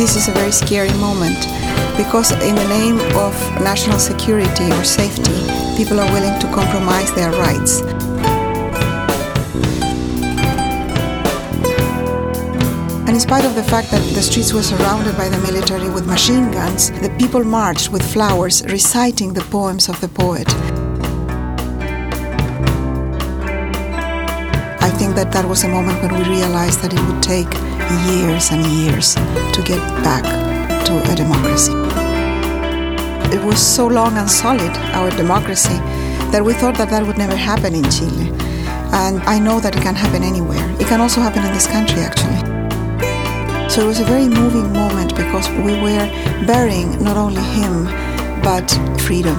This is a very scary moment because, in the name of national security or safety, people are willing to compromise their rights. And in spite of the fact that the streets were surrounded by the military with machine guns, the people marched with flowers reciting the poems of the poet. Think that that was a moment when we realized that it would take years and years to get back to a democracy. It was so long and solid, our democracy, that we thought that that would never happen in Chile. And I know that it can happen anywhere. It can also happen in this country, actually. So it was a very moving moment because we were burying not only him, but freedom.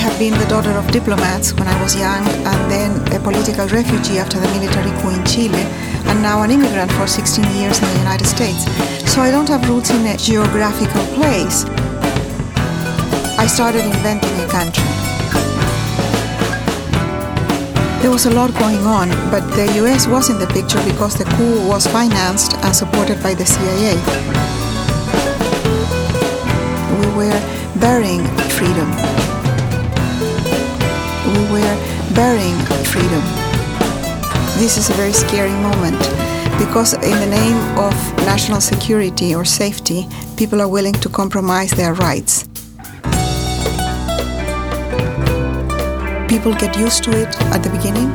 Have been the daughter of diplomats when I was young, and then a political refugee after the military coup in Chile, and now an immigrant for 16 years in the United States. So I don't have roots in a geographical place. I started inventing a country. There was a lot going on, but the US was in the picture because the coup was financed and supported by the CIA. We were burying freedom we were burying freedom. This is a very scary moment because, in the name of national security or safety, people are willing to compromise their rights. People get used to it at the beginning,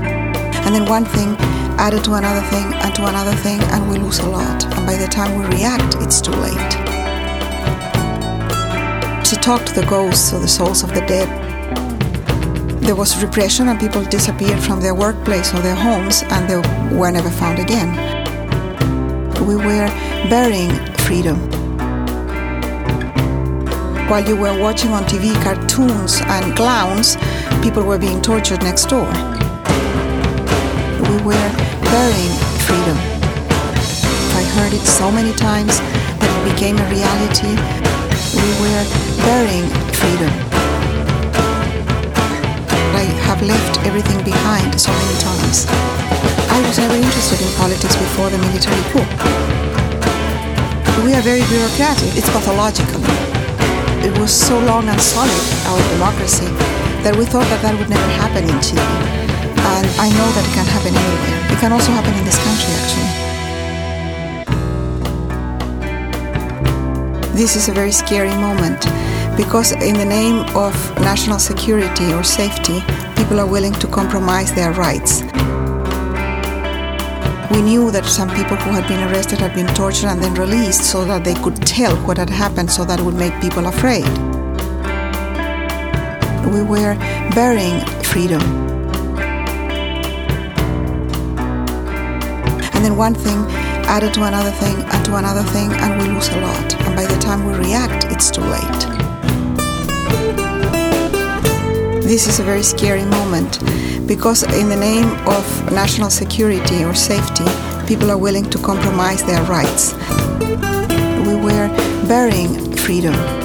and then one thing added to another thing and to another thing, and we lose a lot. And by the time we react, it's too late. To talk to the ghosts or the souls of the dead there was repression and people disappeared from their workplace or their homes and they were never found again. We were burying freedom. While you were watching on TV cartoons and clowns, people were being tortured next door. We were burying freedom. I heard it so many times that it became a reality. We were burying freedom. In politics before the military coup. We are very bureaucratic, it's pathological. It was so long and solid, our democracy, that we thought that that would never happen in Chile. And I know that it can happen anywhere. It can also happen in this country, actually. This is a very scary moment because in the name of national security or safety, people are willing to compromise their rights. We knew that some people who had been arrested had been tortured and then released so that they could tell what had happened so that it would make people afraid. We were burying freedom. And then one thing added to another thing and to another thing, and we lose a lot. And by the time we react, it's too late. This is a very scary moment because, in the name of national security or safety, people are willing to compromise their rights. We were burying freedom.